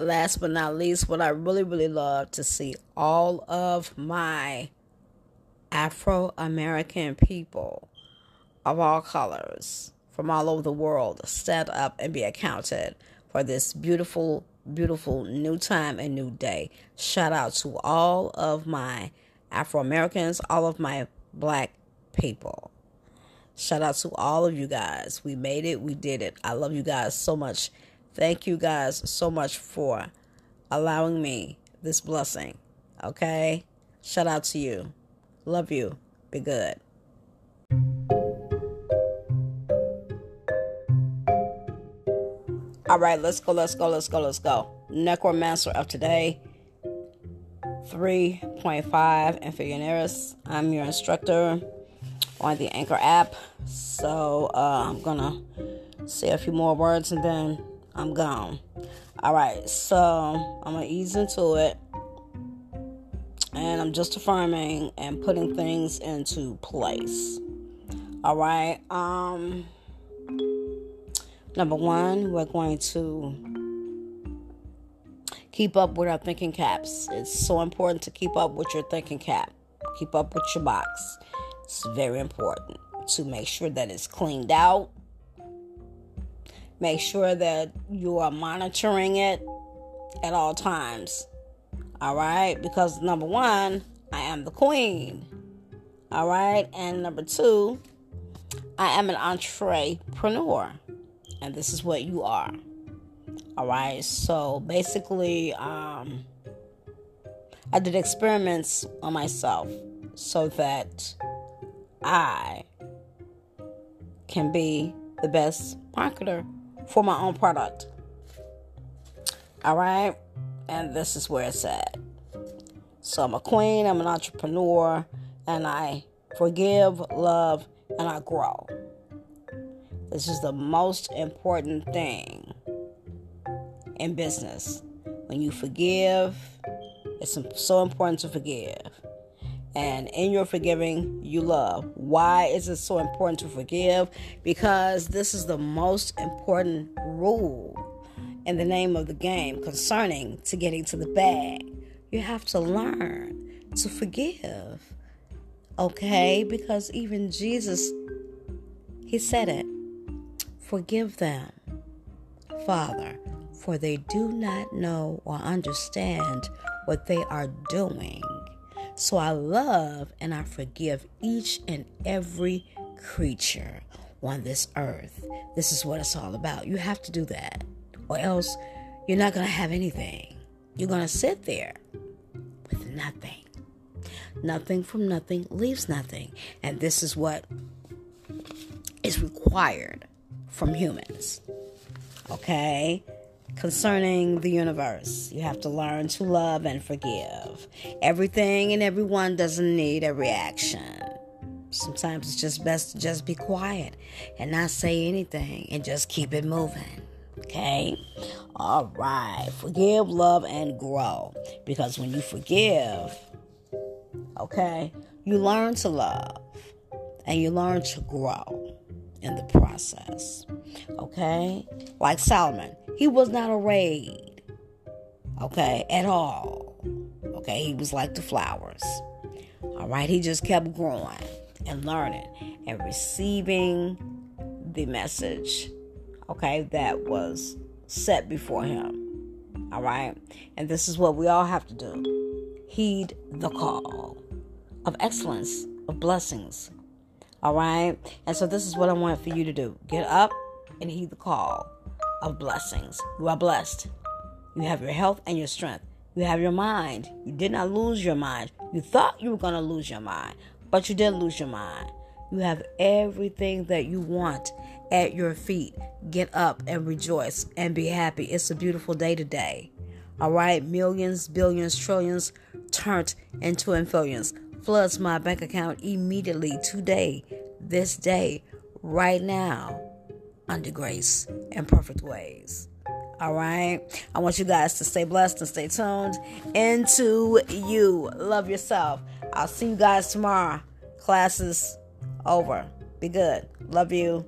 last but not least, what I really, really love to see all of my Afro American people of all colors from all over the world stand up and be accounted for this beautiful, beautiful new time and new day. Shout out to all of my Afro Americans, all of my black people. Shout out to all of you guys. We made it. We did it. I love you guys so much. Thank you guys so much for allowing me this blessing. Okay? Shout out to you. Love you. Be good. All right, let's go, let's go, let's go, let's go. Necromancer of today, 3.5 and Amphigoneris. I'm your instructor on the Anchor app. So uh, I'm gonna say a few more words and then I'm gone. All right, so I'm gonna ease into it, and I'm just affirming and putting things into place. All right. Um. Number one, we're going to keep up with our thinking caps. It's so important to keep up with your thinking cap. Keep up with your box. It's very important to make sure that it's cleaned out Make sure that you are monitoring it at all times. All right? Because number one, I am the queen. All right? And number two, I am an entrepreneur. And this is what you are. All right? So basically, um, I did experiments on myself so that I can be the best marketer for my own product. All right? And this is where it's at. So I'm a queen, I'm an entrepreneur, and I forgive, love, and I grow. This is the most important thing in business. When you forgive, it's so important to forgive. And in your forgiving, you love. Why is it so important to forgive? Because this is the most important rule in the name of the game concerning to getting to the bag. You have to learn to forgive. Okay? Because even Jesus, he said it. Forgive them, Father, for they do not know or understand what they are doing. So I love and I forgive each and every creature on this earth. This is what it's all about. You have to do that, or else you're not going to have anything. You're going to sit there with nothing. Nothing from nothing leaves nothing. And this is what is required from humans. Okay? Concerning the universe. You have to learn to love and forgive. Everything and everyone doesn't need a reaction. Sometimes it's just best to just be quiet and not say anything and just keep it moving. Okay? All right. Forgive, love, and grow. Because when you forgive, okay, you learn to love and you learn to grow in the process. Okay? Like Solomon, he was not arrayed, okay, at all. Okay? He was like the flowers. All right? He just kept growing and learning and receiving the message, okay, that was set before him. All right? And this is what we all have to do heed the call of excellence, of blessings, all right. And so this is what I want for you to do get up and heed the call of blessings. You are blessed. You have your health and your strength. You have your mind. You did not lose your mind. You thought you were going to lose your mind, but you didn't lose your mind. You have everything that you want at your feet. Get up and rejoice and be happy. It's a beautiful day today. All right, millions, billions, trillions turned into infillions floods my bank account immediately today, this day, right now, under grace and perfect ways. All right. I want you guys to stay blessed and stay tuned into you. Love yourself. I'll see you guys tomorrow. Classes over. Be good. Love you.